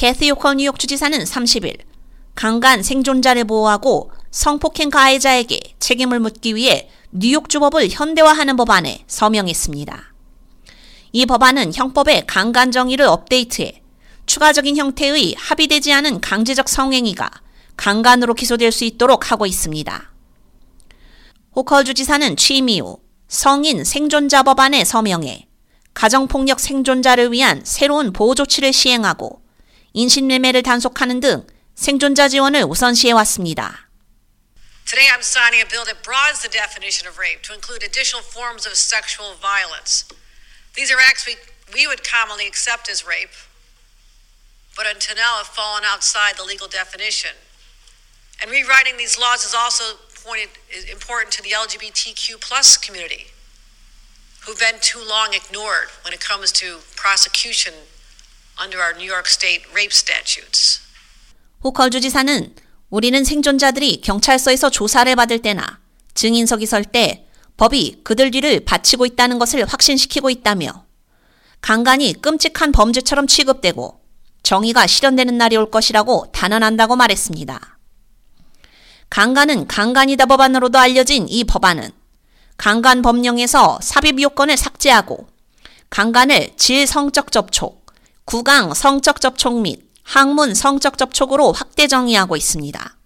캐티 오컬 뉴욕 주지사는 30일 강간 생존자를 보호하고 성폭행 가해자에게 책임을 묻기 위해 뉴욕 주법을 현대화하는 법안에 서명했습니다. 이 법안은 형법의 강간 정의를 업데이트해 추가적인 형태의 합의되지 않은 강제적 성행위가 강간으로 기소될 수 있도록 하고 있습니다. 호컬 주지사는 취임 이후 성인 생존자 법안에 서명해 가정폭력 생존자를 위한 새로운 보호 조치를 시행하고 인신매매를 단속하는 등 생존자 지원을 우선시해 왔습니다. Today I'm signing a bill that broadens the definition of rape to include additional forms of sexual violence. These are acts we, we would commonly accept as rape, but until now have fallen outside the legal definition. And rewriting these laws is also pointed, is important to the LGBTQ plus community, who've been too long ignored when it comes to prosecution under our New York State rape statutes. 호컬 주지사는 우리는 생존자들이 경찰서에서 조사를 받을 때나 증인석이 설 때 법이 그들 뒤를 바치고 있다는 것을 확신시키고 있다며 강간이 끔찍한 범죄처럼 취급되고 정의가 실현되는 날이 올 것이라고 단언한다고 말했습니다. 강간은 강간이다 법안으로도 알려진 이 법안은 강간 법령에서 삽입 요건을 삭제하고 강간을 질성적 접촉, 구강 성적 접촉 및 항문 성적 접촉으로 확대 정의하고 있습니다.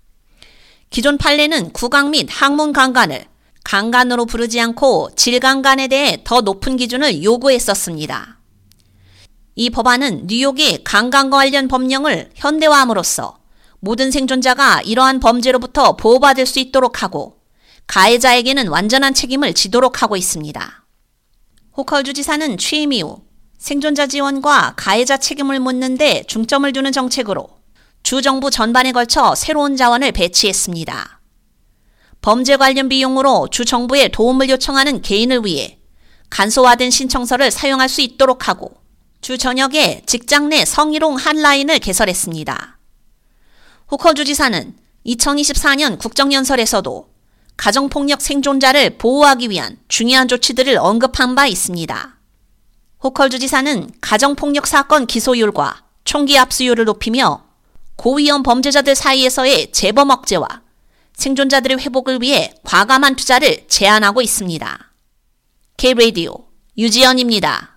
기존 판례는 구강 및 항문 강간을 강간으로 부르지 않고 질강간에 대해 더 높은 기준을 요구했었습니다. 이 법안은 뉴욕의 강간과 관련 법령을 현대화함으로써 모든 생존자가 이러한 범죄로부터 보호받을 수 있도록 하고 가해자에게는 완전한 책임을 지도록 하고 있습니다. 호컬 주지사는 취임 이후 생존자 지원과 가해자 책임을 묻는데 중점을 두는 정책으로 주 정부 전반에 걸쳐 새로운 자원을 배치했습니다. 범죄 관련 비용으로 주 정부에 도움을 요청하는 개인을 위해 간소화된 신청서를 사용할 수 있도록 하고 주 전역에 직장 내 성희롱 한라인을 개설했습니다. 호커 주지사는 2024년 국정연설에서도 가정폭력 생존자를 보호하기 위한 중요한 조치들을 언급한 바 있습니다. 호컬 주지사는 가정폭력 사건 기소율과 총기 압수율을 높이며 고위험 범죄자들 사이에서의 재범 억제와 생존자들의 회복을 위해 과감한 투자를 제안하고 있습니다. K-Radio 유지연입니다.